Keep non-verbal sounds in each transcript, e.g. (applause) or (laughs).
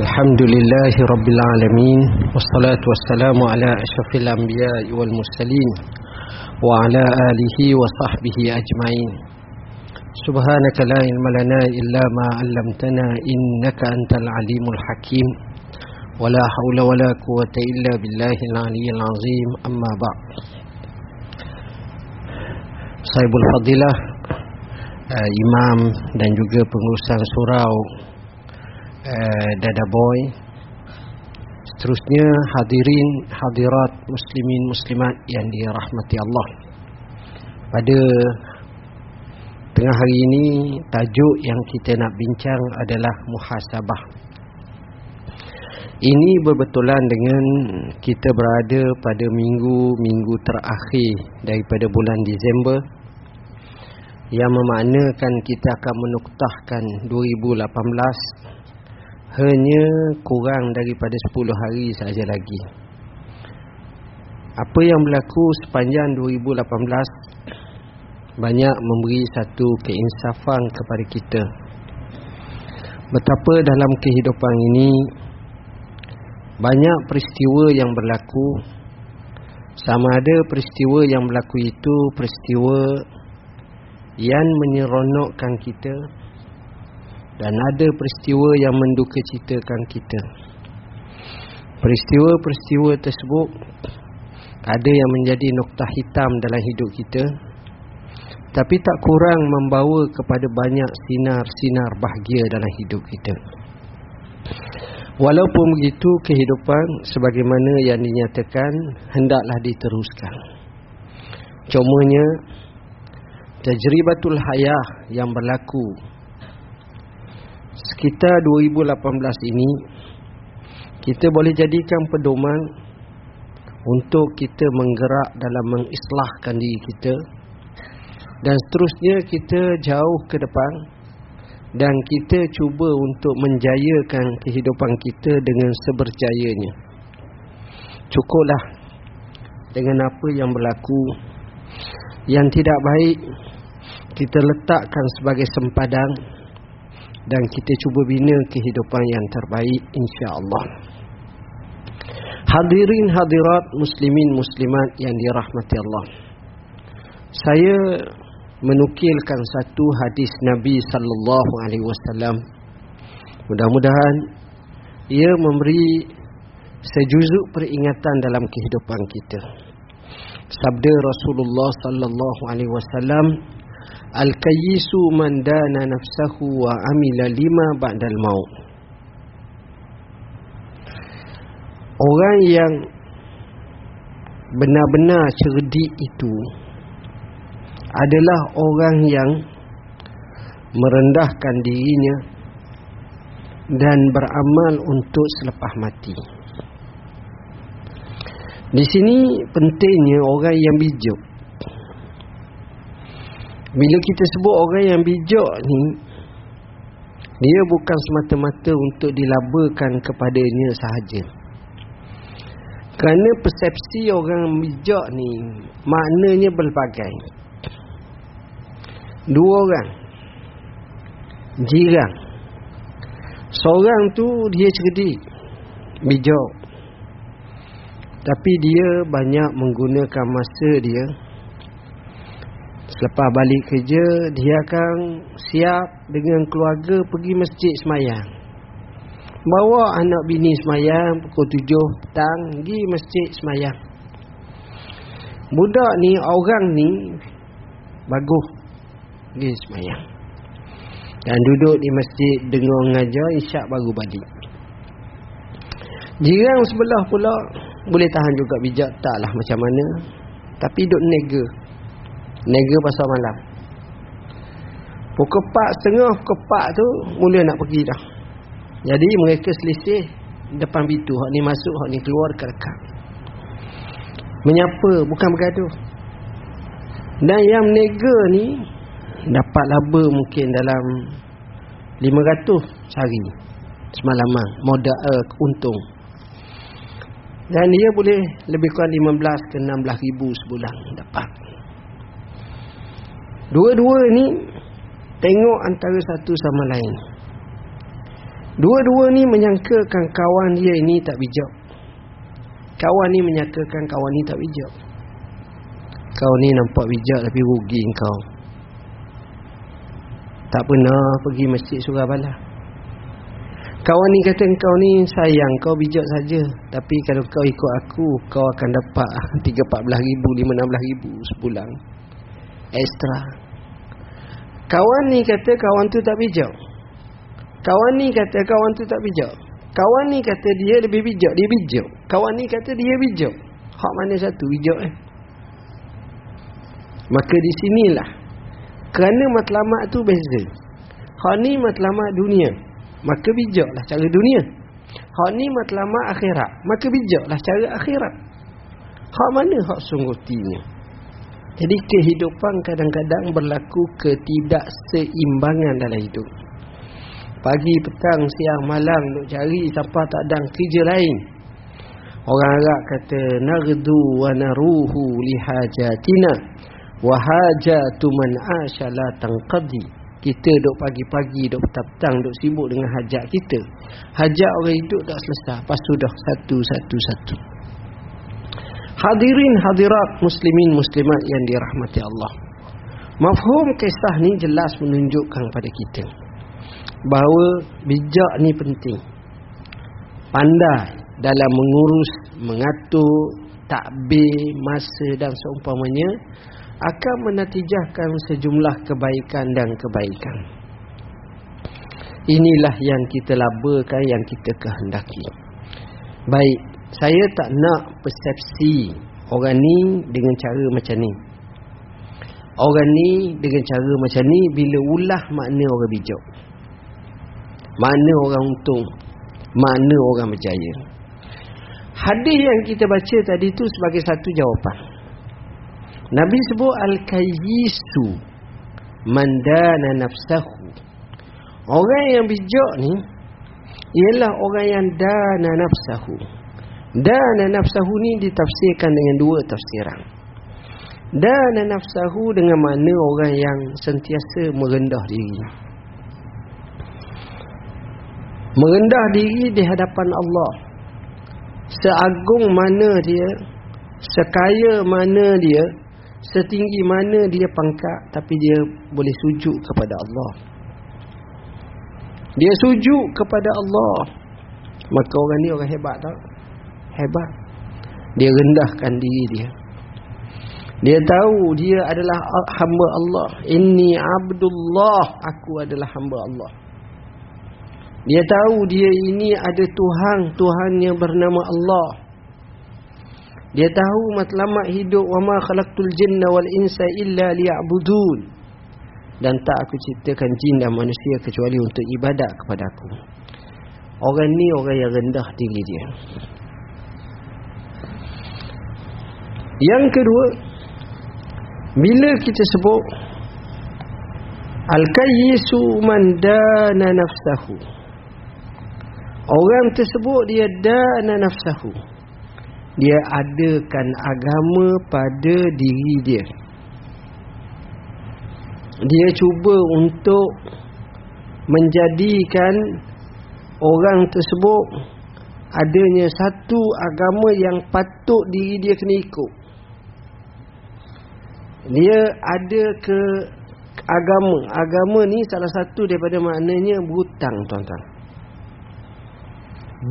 الحمد لله رب العالمين والصلاة والسلام على أشرف الأنبياء والمرسلين وعلى آله وصحبه أجمعين. سبحانك لا علم لنا إلا ما علمتنا إنك أنت العليم الحكيم. ولا حول ولا قوة إلا بالله العلي العظيم. أما بعد صاحب الفضيلة Imam dan juga pengurusan surau uh, Dada Boy. Seterusnya hadirin hadirat muslimin muslimat yang dirahmati Allah. Pada tengah hari ini tajuk yang kita nak bincang adalah muhasabah. Ini berbetulan dengan kita berada pada minggu-minggu terakhir daripada bulan Disember yang memaknakan kita akan menuktahkan 2018 hanya kurang daripada 10 hari saja lagi. Apa yang berlaku sepanjang 2018 banyak memberi satu keinsafan kepada kita. Betapa dalam kehidupan ini banyak peristiwa yang berlaku sama ada peristiwa yang berlaku itu peristiwa yang menyeronokkan kita dan ada peristiwa yang menduka citakan kita. Peristiwa-peristiwa tersebut ada yang menjadi noktah hitam dalam hidup kita tapi tak kurang membawa kepada banyak sinar-sinar bahagia dalam hidup kita. Walaupun begitu kehidupan sebagaimana yang dinyatakan hendaklah diteruskan. Cumanya tajribatul hayah yang berlaku sekitar 2018 ini kita boleh jadikan pedoman untuk kita menggerak dalam mengislahkan diri kita. Dan seterusnya kita jauh ke depan dan kita cuba untuk menjayakan kehidupan kita dengan seberjayanya. Cukuplah dengan apa yang berlaku. Yang tidak baik kita letakkan sebagai sempadan dan kita cuba bina kehidupan yang terbaik insya-Allah. Hadirin hadirat muslimin muslimat yang dirahmati Allah. Saya menukilkan satu hadis Nabi sallallahu alaihi wasallam. Mudah-mudahan ia memberi sejuzuk peringatan dalam kehidupan kita. Sabda Rasulullah sallallahu alaihi wasallam Al-kayyisu man dana nafsahu wa amila lima ba'dal maut. Orang yang benar-benar cerdik itu adalah orang yang merendahkan dirinya dan beramal untuk selepas mati. Di sini pentingnya orang yang bijak bila kita sebut orang yang bijak ni Dia bukan semata-mata untuk dilabakan kepadanya sahaja. Kerana persepsi orang bijak ni Maknanya berbagai Dua orang. Jiran Seorang tu dia cerdik Bijak. Tapi dia banyak menggunakan masa dia Selepas balik kerja Dia akan siap dengan keluarga Pergi masjid semayang. Bawa anak bini semayang Pukul tujuh petang Pergi masjid semayang. Budak ni Orang ni Bagus Pergi semayang. Dan duduk di masjid Dengar mengajar Isyak baru balik. Jiran sebelah pula Boleh tahan juga bijak Taklah macam mana. Tapi duduk nega Nega pasal malam. Pukul 4 setengah Pukul 4 tu Mula nak pergi dah. Jadi mereka selisih Depan pintu. Hak ni masuk Hak ni keluar dekat. Menyapa? Bukan bergaduh. Dan yang nega ni Dapat laba mungkin dalam 500 sehari. Semalaman. Modal uh, untung. Dan dia boleh Lebih kurang 15 ke 16 ribu sebulan Dapat Dua-dua ni tengok antara satu sama lain. Dua-dua ni menyangkakan kawan dia ini tak bijak. Kawan ni menyangkakan kawan ni tak bijak. Kau ni nampak bijak tapi rugi kau. Tak pernah pergi masjid surah balah. Kawan ni kata kau ni sayang kau bijak saja. Tapi kalau kau ikut aku kau akan dapat (laughs) 3 14 ribu 5 16 ribu sebulan. Extra. Kawan ni kata kawan tu tak bijak. Kawan ni kata kawan tu tak bijak. Kawan ni kata dia lebih bijak, dia bijak. Kawan ni kata dia bijak. Hak mana satu bijak eh? Maka di sinilah kerana matlamat tu beza. Hak ni matlamat dunia, maka bijaklah cara dunia. Hak ni matlamat akhirat, maka bijaklah cara akhirat. Hak mana hak sungguhnya? Jadi kehidupan kadang-kadang berlaku ketidakseimbangan dalam hidup. Pagi, petang, siang, malam Nak cari sampai tak ada kerja lain. Orang Arab kata Nardu wa naruhu lihajatina Wahajatu man ashala tangqadi Kita duk pagi-pagi Duk petang-petang Duk sibuk dengan hajat kita. Hajat orang hidup tak selesai Lepas tu dah satu-satu-satu Hadirin hadirat muslimin muslimat yang dirahmati Allah Mafhum kisah ni jelas menunjukkan pada kita bahawa bijak ni penting. Pandai dalam mengurus, mengatur, takbir, masa dan seumpamanya akan menatijahkan sejumlah kebaikan dan kebaikan. Inilah yang kita labakan, yang kita kehendaki. Baik, saya tak nak persepsi orang ni dengan cara macam ni. Orang ni dengan cara macam ni bila ulah makna orang bijak. Mana orang untung Mana orang berjaya Hadis yang kita baca tadi tu sebagai satu jawapan Nabi sebut Al-Kayyisu Mandana nafsahu Orang yang bijak ni Ialah orang yang dana nafsahu. Dana nafsahu ni ditafsirkan dengan dua tafsiran. Dana nafsahu dengan mana orang yang sentiasa merendah diri. Merendah diri di hadapan Allah. Seagung mana dia sekaya mana dia setinggi mana dia pangkat tapi dia boleh sujud kepada Allah dia sujud kepada Allah. Maka orang ni orang hebat tak? Hebat. Dia rendahkan diri dia. Dia tahu dia adalah hamba Allah. Inni abdullah. Aku adalah hamba Allah. Dia tahu dia ini ada Tuhan, Tuhan yang bernama Allah. Dia tahu matlamat hidup. Wa ma khalaqtul jinna wal insa illa liya'budun. Dan tak aku ciptakan jin dan manusia kecuali untuk ibadat kepada aku. Orang ni orang yang rendah tinggi dia. Yang kedua, bila kita sebut Al-kayyisu man dana nafsahu Orang tersebut dia dana nafsahu. Dia adakan agama pada diri dia. Dia cuba untuk menjadikan orang tersebut adanya satu agama yang patut diri dia kena ikut. Dia ada ke agama. Agama ni salah satu daripada maknanya berhutang tuan-tuan.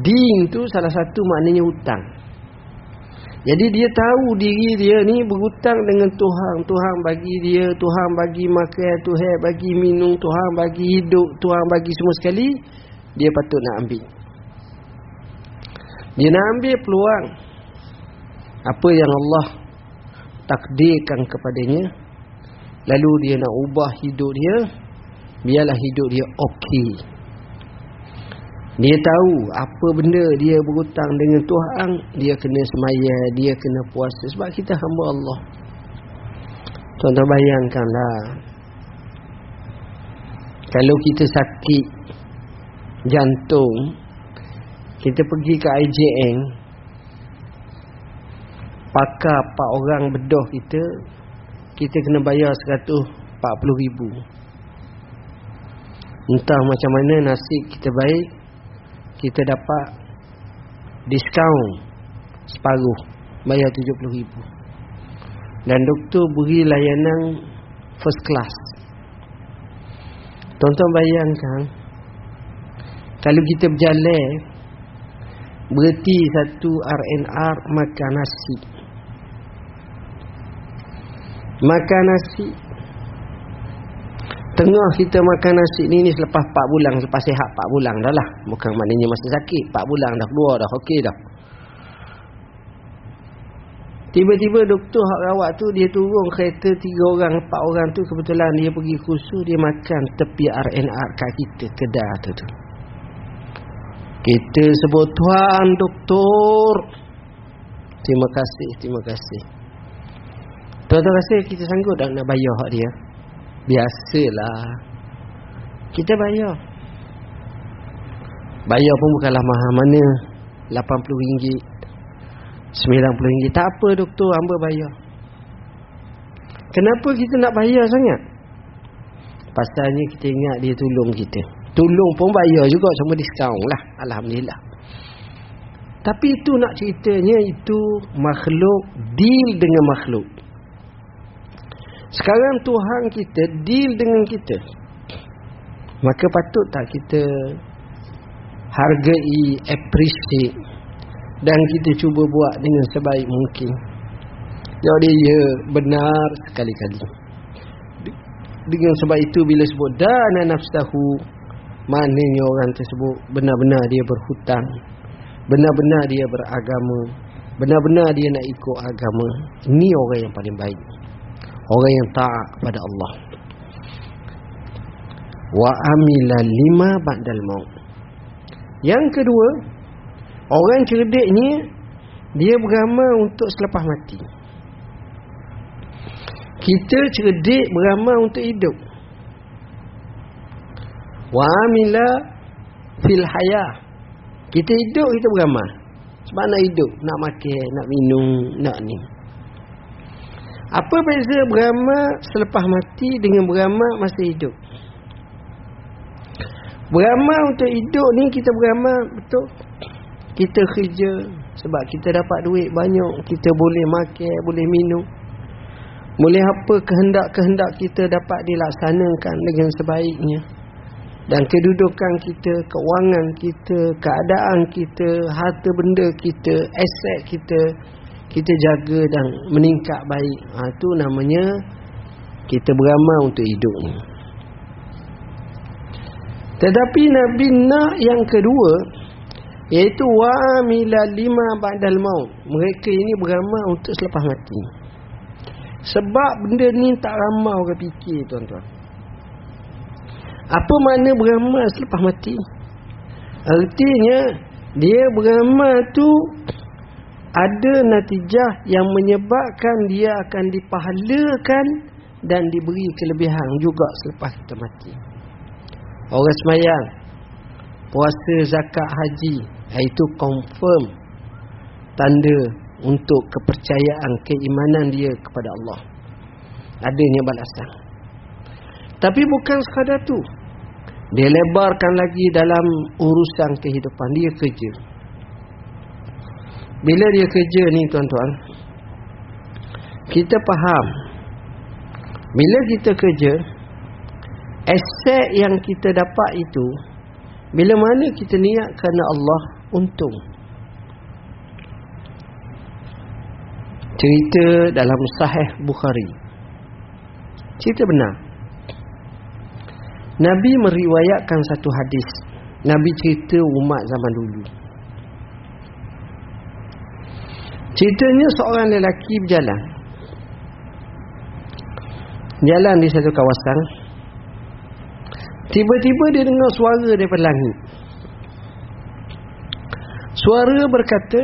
Din tu salah satu maknanya hutang. Jadi dia tahu diri dia ni berhutang dengan Tuhan. Tuhan bagi dia, Tuhan bagi makan, Tuhan bagi minum, Tuhan bagi hidup, Tuhan bagi semua sekali. Dia patut nak ambil. Dia nak ambil peluang. Apa yang Allah takdirkan kepadanya. Lalu dia nak ubah hidup dia. Biarlah hidup dia okey. Dia tahu apa benda dia berhutang dengan Tuhan, dia kena semaya, dia kena puasa sebab kita hamba Allah. Tuan-tuan bayangkanlah. Kalau kita sakit jantung, kita pergi ke IJN, pakar empat orang bedah kita, kita kena bayar 140 ribu. Entah macam mana nasib kita baik, kita dapat diskaun separuh bayar RM70,000 dan doktor beri layanan first class. Tuan-tuan bayangkan kalau kita berjalan berhenti satu RNR makan nasi. Makan nasi Tengah kita makan nasi ni ni selepas 4 bulan Selepas sihat 4 bulan dah lah. Bukan maknanya masih sakit 4 bulan dah keluar dah Okey dah. Tiba-tiba doktor hak rawat tu Dia turun kereta 3 orang 4 orang tu Kebetulan dia pergi khusus Dia makan tepi RNR kat kita Kedai tu tu. Kita sebut Tuhan doktor. Terima kasih Terima kasih. Tuan-tuan rasa kita sanggup tak nak bayar hak dia Biasalah. Kita bayar. Bayar pun bukanlah mahal mana. RM80 RM90 Tak apa doktor. Hamba bayar. Kenapa kita nak bayar sangat? Pasalnya kita ingat dia tolong kita. Tolong pun bayar juga. Cuma diskaun lah. Alhamdulillah. Tapi itu nak ceritanya Itu makhluk Deal dengan makhluk sekarang Tuhan kita deal dengan kita. Maka patut tak kita hargai, appreciate dan kita cuba buat dengan sebaik mungkin. Jadi ya benar sekali-kali. Dengan sebab itu bila sebut dana nafsahu maknanya orang tersebut benar-benar dia berhutang. Benar-benar dia beragama. Benar-benar dia nak ikut agama. Ini orang yang paling baik orang yang taat kepada Allah. Wa amila lima ba'dal maut. Yang kedua orang cerdik ni dia beramal untuk selepas mati. Kita cerdik beramal untuk hidup. Wa amila fil hayah kita hidup kita beramal sebab nak hidup nak makan nak minum nak ni apa beza beramal selepas mati dengan beramal masa hidup? Beramal untuk hidup ni kita beramal betul. Kita kerja sebab kita dapat duit banyak, kita boleh makan, boleh minum. Boleh apa kehendak-kehendak kita dapat dilaksanakan dengan sebaiknya. Dan kedudukan kita, keuangan kita, keadaan kita, harta benda kita, aset kita, kita jaga dan meningkat baik. Ha tu namanya kita beramal untuk hidup ni. Tetapi Nabi nak yang kedua iaitu wa mila lima ba'dal maut. Mereka ini beramal untuk selepas mati. Sebab benda ni tak ramai orang fikir tuan-tuan. Apa makna beramal selepas mati? Artinya dia beramal tu ada natijah yang menyebabkan dia akan dipahalakan dan diberi kelebihan juga selepas kita mati. Orang semayang, puasa zakat haji, itu confirm tanda untuk kepercayaan keimanan dia kepada Allah. Adanya balasan. Tapi bukan sekadar tu. Dia lebarkan lagi dalam urusan kehidupan dia kerja. Bila dia kerja ni tuan-tuan Kita faham. Bila kita kerja Aset yang kita dapat itu Bila mana kita niat kerana Allah untung. Cerita dalam sahih Bukhari. Cerita benar. Nabi meriwayatkan satu hadis. Nabi cerita umat zaman dulu Ceritanya seorang lelaki berjalan. Jalan di satu kawasan. Tiba-tiba dia dengar suara daripada langit. Suara berkata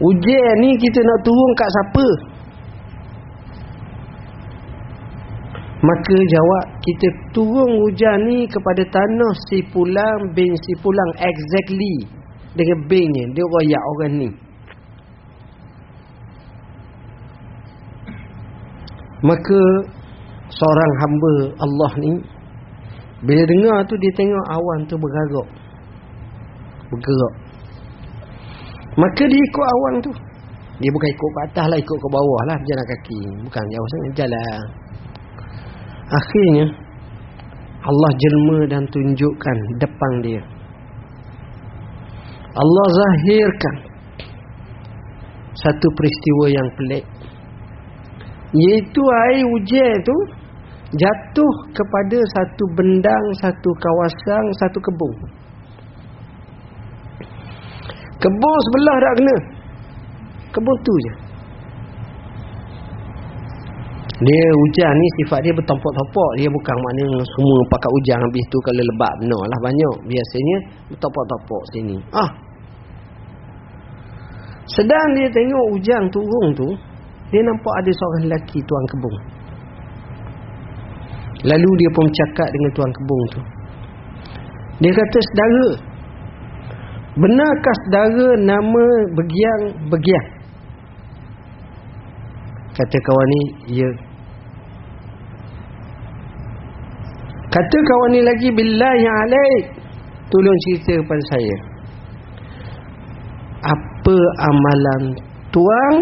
Ujian ni kita nak turun kat siapa? Maka jawab kita turun hujan ni kepada tanah si pulang bin si pulang exactly dengan banknya dia royak orang ni maka seorang hamba Allah ni Bila dengar tu dia tengok awan tu bergerak. Bergerak. Maka dia ikut awan tu. Dia bukan ikut ke atas lah, ikut ke bawah lah jalan kaki. Bukan jauh sangat jalan. Akhirnya Allah jelma dan tunjukkan depan dia. Allah zahirkan satu peristiwa yang pelik. Iaitu air hujan tu jatuh kepada satu bendang, satu kawasan, satu kebun. Kebun sebelah tak kena. Kebun tu je. Dia hujan ni sifat dia bertompok-tompok. Dia bukan makna semua pakai hujan habis tu kalau lebat. No lah banyak. Biasanya bertompok-tompok sini. Ah. Sedang dia tengok hujan turun tu. Dia nampak ada seorang lelaki tuan kebun. Lalu dia pun cakap dengan tuan kebun tu. Dia kata, saudara. Benarkah saudara nama Begiang-Begiang? Kata kawan ni, ya. Kata kawan ni lagi, Billah yang alaik. Tolong cerita kepada saya. Apa amalan tuan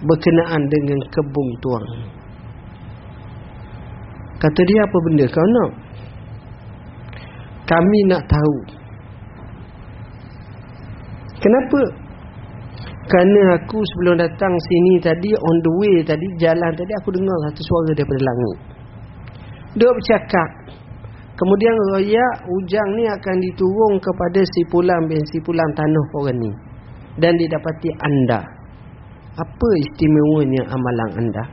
berkenaan dengan kebun tuan? Kata dia apa benda kau nak? Kami nak tahu. Kenapa? Kerana aku sebelum datang sini tadi on the way tadi jalan tadi aku dengar satu suara daripada langit. Dia bercakap. Kemudian royak ujang ni akan diturun kepada si pulang bin si pulang tanah orang ni. Dan didapati anda. Apa istimewanya amalan anda?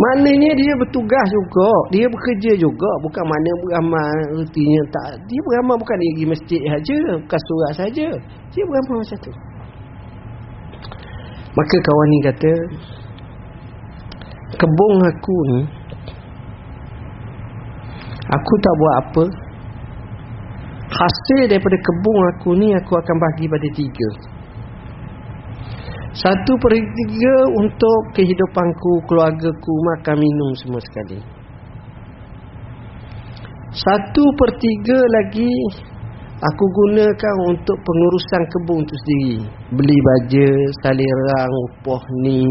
Maknanya dia bertugas juga, dia bekerja juga, bukan mana beramal ertinya tak. Dia beramal bukan pergi masjid saja, bukan surat saja. Dia beramal macam tu. Maka kawan ni kata, kebun aku ni aku tak buat apa. Hasil daripada kebun aku ni aku akan bagi pada tiga. Satu per tiga untuk kehidupanku, keluargaku, makan minum semua sekali. Satu per tiga lagi aku gunakan untuk pengurusan kebun tu sendiri. Beli baja, salirang, upah ni,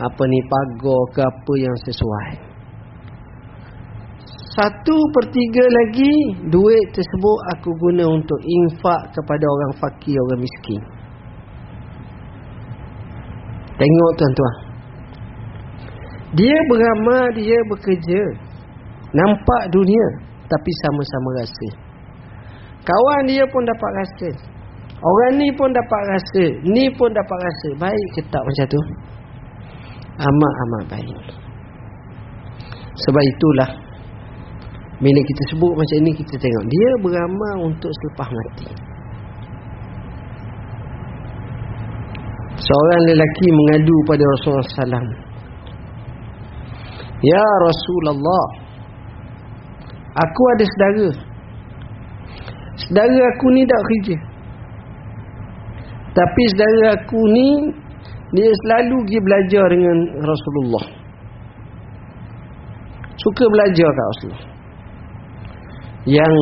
apa ni, pagar ke apa yang sesuai. Satu per tiga lagi duit tersebut aku guna untuk infak kepada orang fakir, orang miskin. Tengok tuan-tuan. Dia beramal, dia bekerja. Nampak dunia. Tapi sama-sama rasa. Kawan dia pun dapat rasa. Orang ni pun dapat rasa. Ni pun dapat rasa. Baik ke tak macam tu? Amat-amat baik. Sebab itulah. Bila kita sebut macam ni, kita tengok. Dia beramal untuk selepas mati. Seorang lelaki mengadu pada Rasulullah SAW. Ya Rasulullah. Aku ada saudara. Saudara aku ni tak kerja. Tapi saudara aku ni. Dia selalu pergi belajar dengan Rasulullah. Suka belajar kat Rasulullah. Yang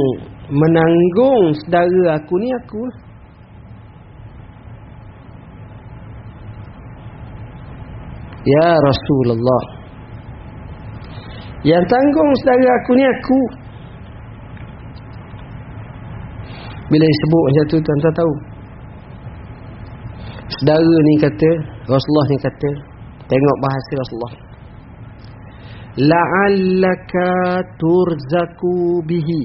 menanggung saudara aku ni aku lah. Ya Rasulullah. Yang tanggung saudara aku ni aku. Bila disebut macam tu tuan-tuan tahu? Saudara ni kata Rasulullah ni kata Tengok bahasa Rasulullah La'allaka turzaku bihi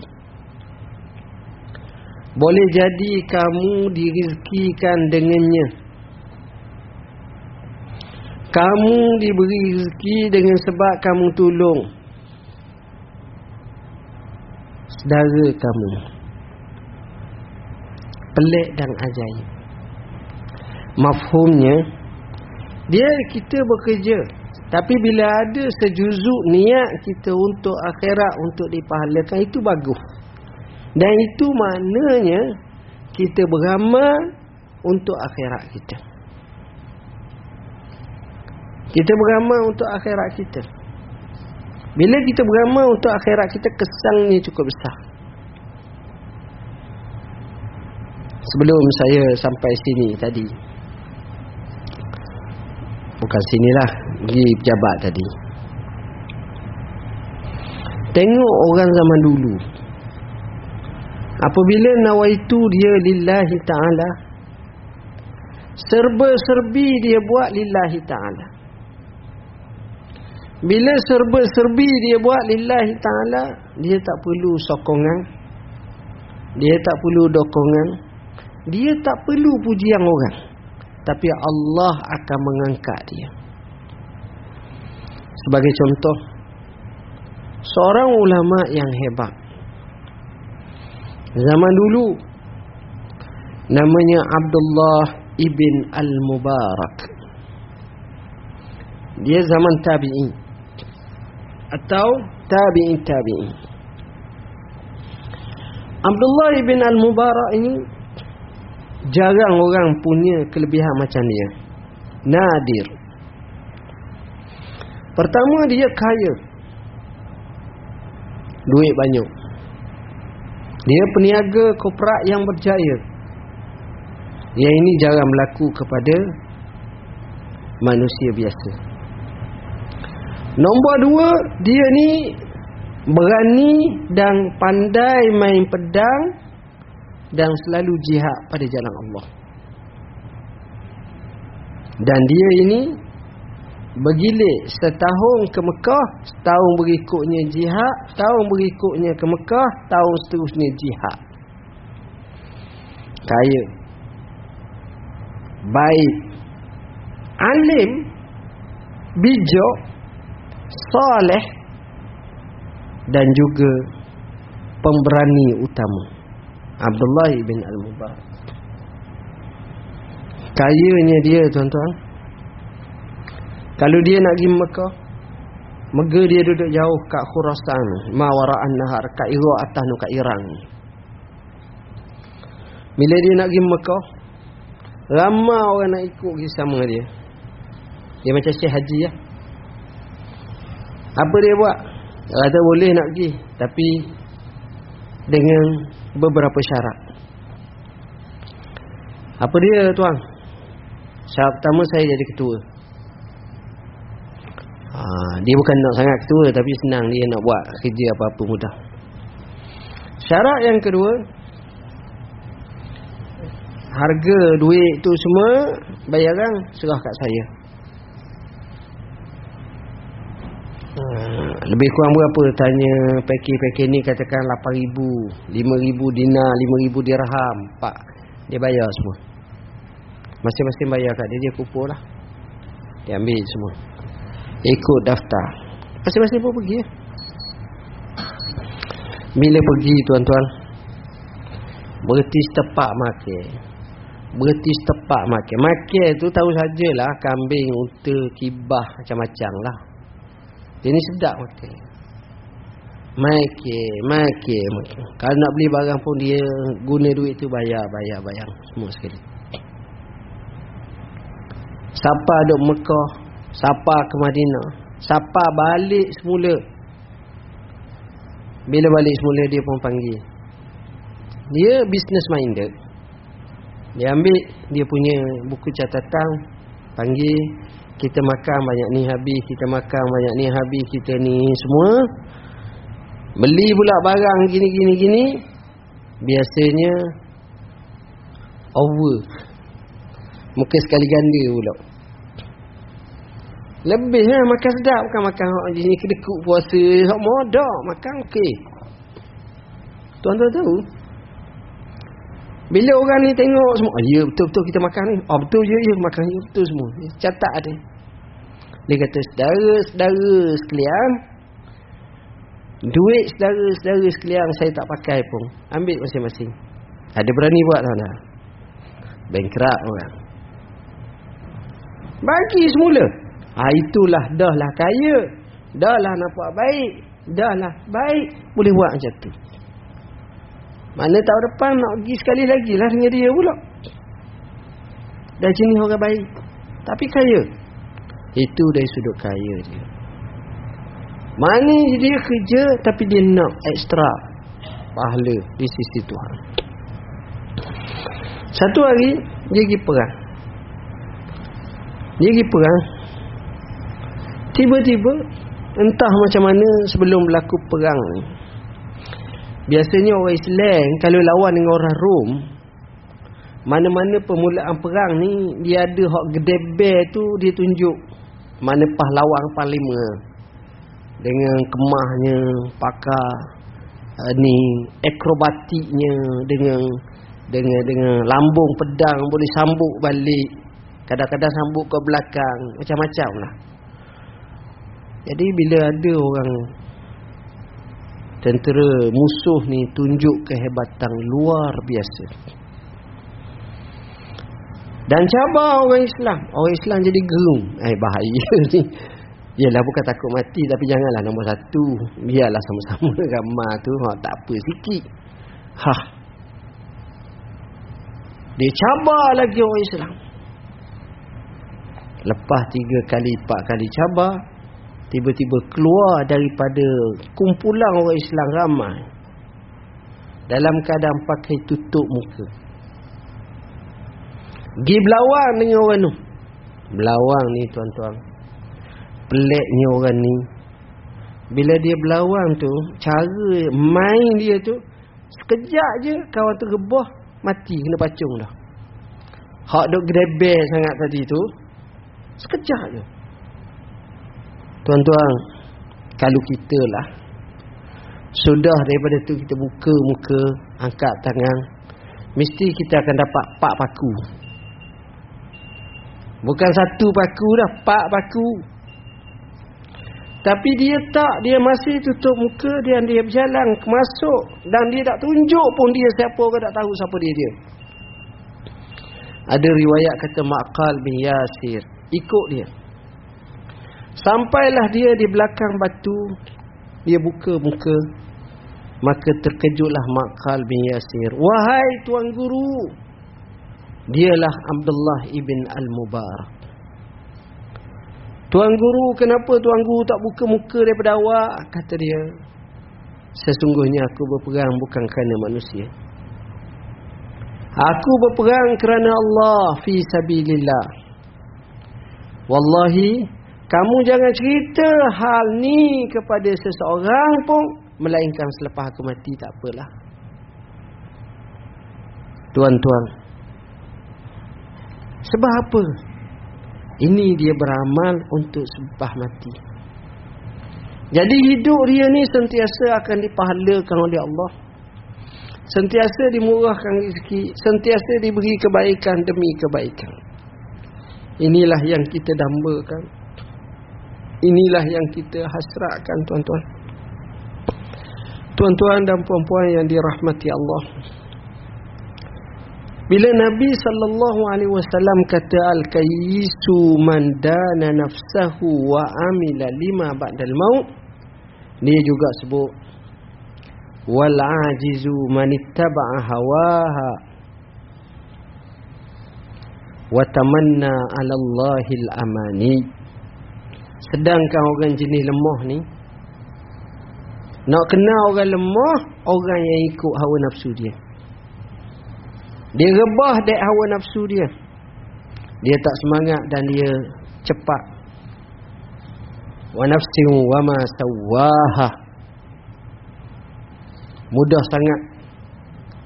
Boleh jadi kamu dirizkikan dengannya kamu diberi rezeki dengan sebab kamu tolong saudara kamu. Pelik dan ajaib. Mafhumnya dia kita bekerja tapi bila ada sejuzuk niat kita untuk akhirat untuk dipahalakan itu bagus. Dan itu maknanya kita beramal untuk akhirat kita. Kita beramal untuk akhirat kita. Bila kita beramal untuk akhirat kita kesannya cukup besar. Sebelum saya sampai sini tadi. Bukan sinilah, pergi pejabat tadi. Tengok orang zaman dulu. Apabila nawaitu dia lillahi ta'ala. Serba-serbi dia buat lillahi ta'ala. Bila serba-serbi dia buat lillahi ta'ala. Dia tak perlu sokongan. Dia tak perlu dokongan. Dia tak perlu pujian orang. Tapi Allah akan mengangkat dia. Sebagai contoh. Seorang ulama yang hebat. Zaman dulu. Namanya Abdullah ibn Al-Mubarak. Dia zaman tabi'in. Atau tabi'in tabi'in. Abdullah ibn Al-Mubarak ini jarang orang punya kelebihan macam dia. Nadir. Pertama dia kaya. Duit banyak. Dia peniaga korporat yang berjaya. Yang ini jarang berlaku kepada manusia biasa. Nombor dua, dia ni berani dan pandai main pedang dan selalu jihad pada jalan Allah. Dan dia ini bergilik setahun ke Mekah, setahun berikutnya jihad, setahun berikutnya ke Mekah, tahun seterusnya jihad. Kaya. Baik. Alim. Bijak. Saleh. Dan juga pemberani utama. Abdullah bin Al-Mubarak. Kayanya dia tuan-tuan. Kalau dia nak pergi Mekah, Mega dia duduk jauh kat Khurasan, Mawara'an Nahar, kat Iraq atas nu kat Iran. Bila dia nak pergi Mekah, ramai orang nak ikut pergi sama dia. Dia macam Syekh Haji ya. Apa dia buat? Dia kata boleh nak pergi, tapi dengan beberapa syarat. Apa dia tuan? Syarat pertama saya jadi ketua. Dia bukan nak sangat ketua tapi senang dia nak buat kerja apa-apa mudah. Syarat yang kedua harga duit tu semua bayaran serah kat saya. Ha, lebih kurang berapa tanya package-package ni katakan 8000, 5000 dinar, 5000 dirham, pak dia bayar semua. Masing-masing bayar kat dia dia kumpul lah. Dia ambil semua ikut daftar. Masing-masing pun pergi. Bila pergi tuan-tuan, berhenti setepak makan. Berhenti setepak makan. Makan tu tahu sajalah kambing, unta, kibah macam-macam lah. Ini sedap makan. Makan, makan, makan. Kalau nak beli barang pun dia guna duit tu bayar, bayar, bayar. Semua sekali. Siapa duduk Mekah Sapa ke Madinah. Sapa balik semula. Bila balik semula dia pun panggil. Dia business minded. Dia ambil Dia punya buku catatan Panggil Kita makan banyak ni habis Kita makan banyak ni habis Kita ni semua. Beli pula barang gini gini gini. Biasanya Over. Mungkin sekali ganda pula lebih lah makan sedap Bukan makan jenis kedekut puasa Hak modak Makan okey. Tuan-tuan tahu? Bila orang ni tengok semua oh, Ya betul-betul kita makan ni. Oh betul je ya makan ya betul semua. Catat ada. Dia kata sedara-sedara sekalian Duit sedara-sedara sekalian Saya tak pakai pun. Ambil masing-masing. Ada berani buat tak tak Bankrupt orang. Bagi semula Ha, itulah dah lah kaya. Dah lah nampak baik. Dah lah baik. Boleh buat macam tu. Mana tahun depan nak pergi sekali lagi lah dengan dia pula. Dah jenis orang baik. Tapi kaya. Itu dari sudut kaya dia. Mana dia kerja tapi dia nak ekstra pahala di sisi Tuhan. Satu hari dia pergi perang. Dia pergi perang. Tiba-tiba entah macam mana sebelum berlaku perang ni. Biasanya orang Islam kalau lawan dengan orang Rom mana-mana permulaan perang ni dia ada hak gedebe tu dia tunjuk mana pahlawan paling dengan kemahnya pakar uh, ni akrobatiknya dengan dengan dengan lambung pedang boleh sambuk balik. Kadang-kadang sambuk ke belakang macam-macam lah jadi bila ada orang tentera musuh ni tunjuk kehebatan luar biasa. Dan cabar orang Islam. Orang Islam jadi gerung. Eh bahaya (laughs) ni. Yalah bukan takut mati Tapi janganlah nombor satu. Biarlah sama-sama (laughs) ramah tu. Ha, Tak apa sikit. Ha. Dia cabar lagi orang Islam. Lepas tiga kali Empat kali cabar Tiba-tiba keluar daripada Kumpulan orang Islam ramai. Dalam keadaan pakai tutup muka. Gi belawang dengan orang tu Belawang ni tuan-tuan. Peliknya orang ni. Bila dia berlawan tu cara main dia tu sekejap je kawan tu rebah mati kena pacung dah. Hak duk grebel sangat tadi tu sekejap je tuan-tuan kalau kita lah sudah daripada tu kita buka muka angkat tangan mesti kita akan dapat pak paku bukan satu paku dah pak paku tapi dia tak, dia masih tutup muka dia dia berjalan masuk dan dia tak tunjuk pun dia siapa ke tak tahu siapa dia dia. Ada riwayat kata Maqal bin Yasir, ikut dia. Sampailah dia di belakang batu, dia buka muka. Maka terkejutlah Maqal bin Yasir. Wahai tuan guru, dialah Abdullah ibn Al-Mubarak. Tuan guru, kenapa tuan guru tak buka muka daripada awak? Kata dia. Sesungguhnya aku berperang bukan kerana manusia. Aku berperang kerana Allah fi sabilillah. Wallahi, kamu jangan cerita hal ni kepada seseorang pun melainkan selepas aku mati tak apalah. Tuan-tuan. Sebab apa? Ini dia beramal untuk sembah mati. Jadi hidup dia ni sentiasa akan dipahalakan oleh Allah. Sentiasa dimurahkan rezeki. Sentiasa diberi kebaikan demi kebaikan. Inilah yang kita dambakan. Inilah yang kita hasratkan tuan-tuan. Tuan-tuan dan puan-puan yang dirahmati Allah. Bila Nabi sallallahu alaihi wasallam kata al-kayyisu man dana nafsahu wa amila lima ba'dal maut dia juga sebut wal ajizu man ittaba'a hawaha wa tamanna 'ala Allahil amani sedangkan orang jenis lemah ni nak kenal orang lemah orang yang ikut hawa nafsu dia dia rebah dek hawa nafsu dia. Dia tak semangat dan dia cepat. Wa nafsin wa ma sawaha. Mudah sangat.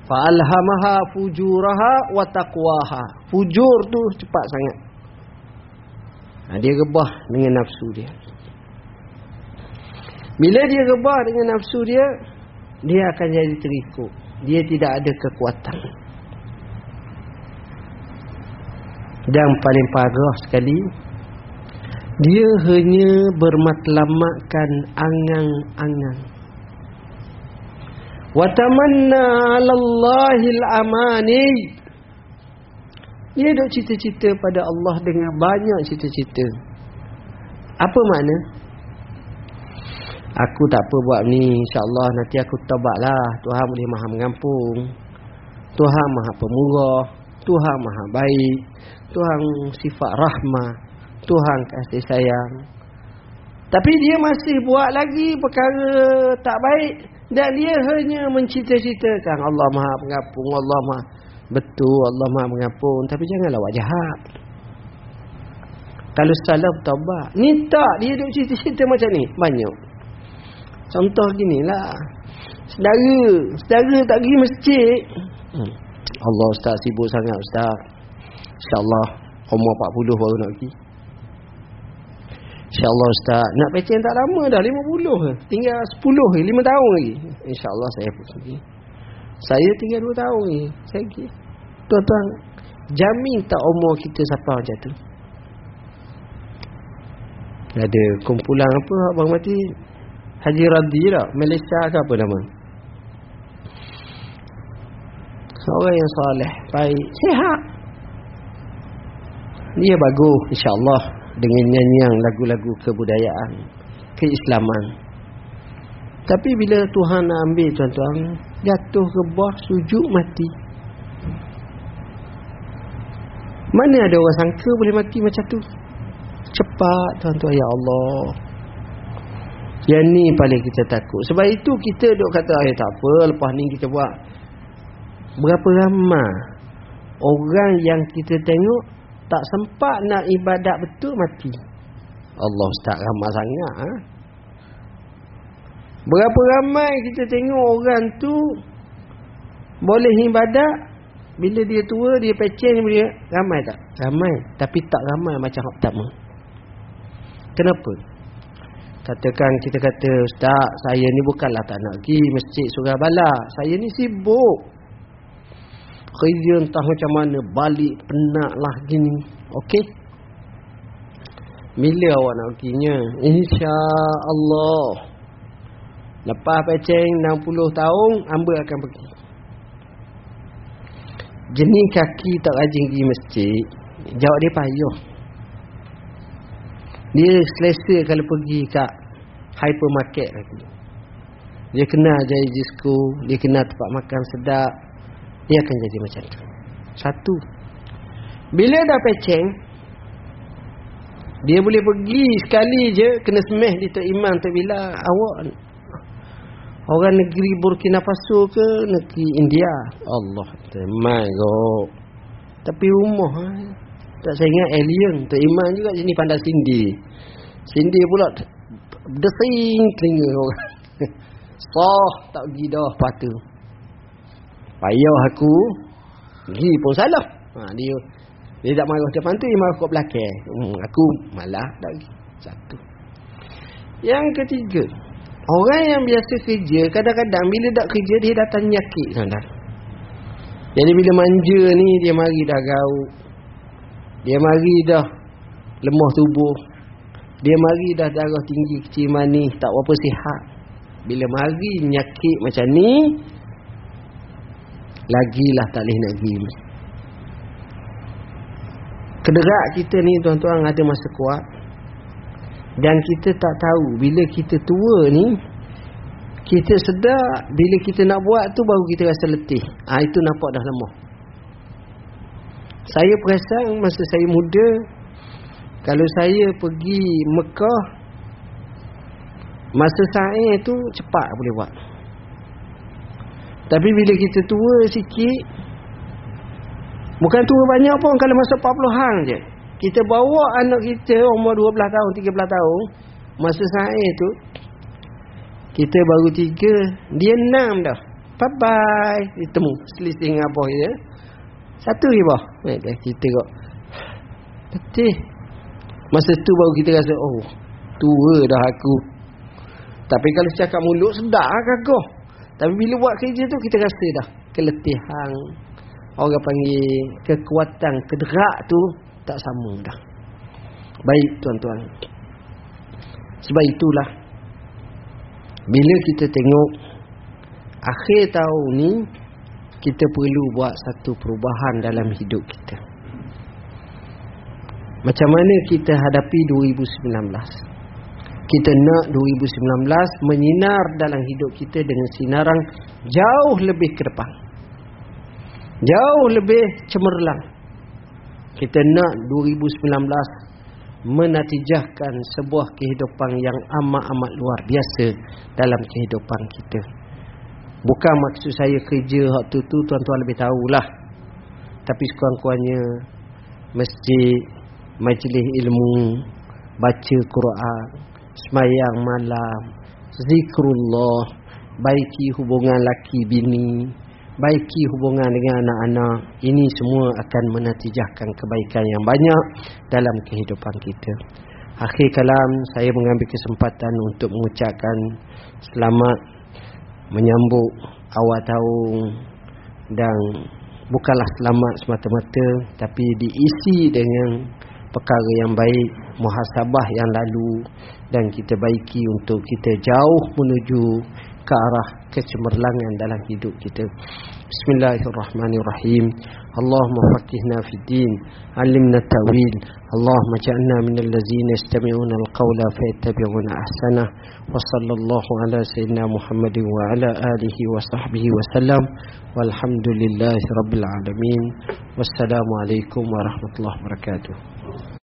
Fa alhamaha fujuraha wa taqwaha. Fujur tu cepat sangat. Ha, dia rebah dengan nafsu dia. Bila dia rebah dengan nafsu dia, dia akan jadi terikut. Dia tidak ada kekuatan. Dan paling parah sekali Dia hanya bermatlamatkan angan-angan Watamanna alallahil amani Dia duk cita-cita pada Allah dengan banyak cita-cita. Apa makna? Aku tak apa buat ni InsyaAllah nanti aku tabatlah Tuhan boleh maha mengampung. Tuhan maha pemurah. Tuhan maha baik. Tuhan sifat rahmah. Tuhan kasih sayang. Tapi dia masih buat lagi perkara tak baik. Dan dia hanya mencita-citakan. Allah Maha Pengampun, Allah Maha betul, Allah Maha Pengampun, tapi janganlah buat jahat. Kalau salah taubat, ni tak dia duk cerita-cerita macam ni, banyak. Contoh ginilah. Saudara, saudara tak pergi masjid. Hmm. Allah Ustaz sibuk sangat Ustaz. Insya-Allah umur 40 baru nak pergi. InsyaAllah Ustaz Nak pecen tak lama dah 50 ke Tinggal 10 ke 5 tahun lagi InsyaAllah saya pun pergi Saya tinggal 2 tahun lagi Saya pergi Tuan-tuan Jamin tak umur kita sampai macam tu? Ada kumpulan apa Abang Mati? Haji Radhi tak? Malaysia ke apa nama? Seorang yang soleh Baik Sihat. Dia bagus InsyaAllah dengan nyanyian lagu-lagu kebudayaan keislaman tapi bila Tuhan nak ambil tuan-tuan jatuh ke bawah sujud mati mana ada orang sangka boleh mati macam tu cepat tuan-tuan ya Allah yang ni paling kita takut sebab itu kita duk kata eh tak apa lepas ni kita buat berapa ramai orang yang kita tengok tak sempat nak ibadat betul mati. Allah Ustaz ramai sangat. Ha? Berapa ramai kita tengok orang tu boleh ibadat bila dia tua dia pecen dia ramai tak? Ramai tapi tak ramai macam pertama. Kenapa? Katakan kita kata Ustaz saya ni bukanlah tak nak pergi masjid surah bala. Saya ni sibuk kerja entah macam mana balik penat lah gini okey bila awak nak perginya insya-Allah lepas peceng 60 tahun hamba akan pergi jenis kaki tak rajin pergi masjid jawab dia payah dia selesa kalau pergi kat hypermarket lagi dia kenal jaya disco dia kenal tempat makan sedap dia akan jadi macam tu. Satu. Bila dah peceng, dia boleh pergi sekali je kena semeh di Tok Imam Tok Bila awak orang negeri Burkina Faso ke negeri India. Allah, my god. Tapi rumah ha? tak saya ingat alien Tok Imam juga sini pandai sindi. Sindi pula desing telinga orang. (laughs) Soh tak pergi dah patu payah aku pergi pun salah ha, dia dia tak marah depan tu dia marah kat belakang hmm, aku malah tak pergi satu yang ketiga orang yang biasa kerja kadang-kadang bila tak kerja dia datang nyakit saudara jadi bila manja ni dia mari dah gauk dia mari dah lemah tubuh. Dia mari dah darah tinggi kecil manis tak apa sihat. Bila mari nyakit macam ni Lagilah tak boleh nak pergi. Kederak kita ni tuan-tuan ada masa kuat Dan kita tak tahu Bila kita tua ni Kita sedar Bila kita nak buat tu baru kita rasa letih. Ha, Itu nampak dah lemah. Saya perasan masa saya muda Kalau saya pergi Mekah Masa saya tu cepat boleh buat. Tapi bila kita tua sikit Bukan tua banyak pun Kalau masa 40-an je Kita bawa anak kita Umur 12 tahun 13 tahun Masa saya tu Kita baru 3 Dia 6 dah. Bye bye Ditemu Selisih dengan abah dia Satu je bah Kita kok Betul Masa tu baru kita rasa Oh Tua dah aku. Tapi kalau cakap mulut Sedap lah kagak tapi bila buat kerja tu kita rasa dah keletihan. Orang panggil kekuatan kederak tu tak sama dah. Baik tuan-tuan. Sebab itulah bila kita tengok akhir tahun ni kita perlu buat satu perubahan dalam hidup kita. Macam mana kita hadapi 2019? kita nak 2019 menyinar dalam hidup kita dengan sinaran jauh lebih ke depan. Jauh lebih cemerlang. Kita nak 2019 menatijahkan sebuah kehidupan yang amat-amat luar biasa dalam kehidupan kita. Bukan maksud saya kerja waktu tu tuan-tuan lebih tahulah. Tapi sekurang-kurangnya masjid, majlis ilmu, baca Quran, semayang malam, zikrullah, baiki hubungan laki bini, baiki hubungan dengan anak-anak. Ini semua akan menatijahkan kebaikan yang banyak dalam kehidupan kita. Akhir kalam saya mengambil kesempatan untuk mengucapkan selamat menyambut awal tahun. Dan bukanlah selamat semata-mata tapi diisi dengan perkara yang baik muhasabah yang lalu. Dan kita baiki untuk kita jauh menuju ke arah kecemerlangan dalam hidup kita. Bismillahirrahmanirrahim. Allahumma faqihna fid din, 'allimna tawil. Allahumma ja'alna minal ladzina yastami'una al-qawla fayattabi'una ahsana. Wa sallallahu ala sayyidina Muhammadin wa ala alihi wa sahbihi wa sallam. Walhamdulillahi rabbil alamin. Wassalamu alaikum warahmatullahi wabarakatuh.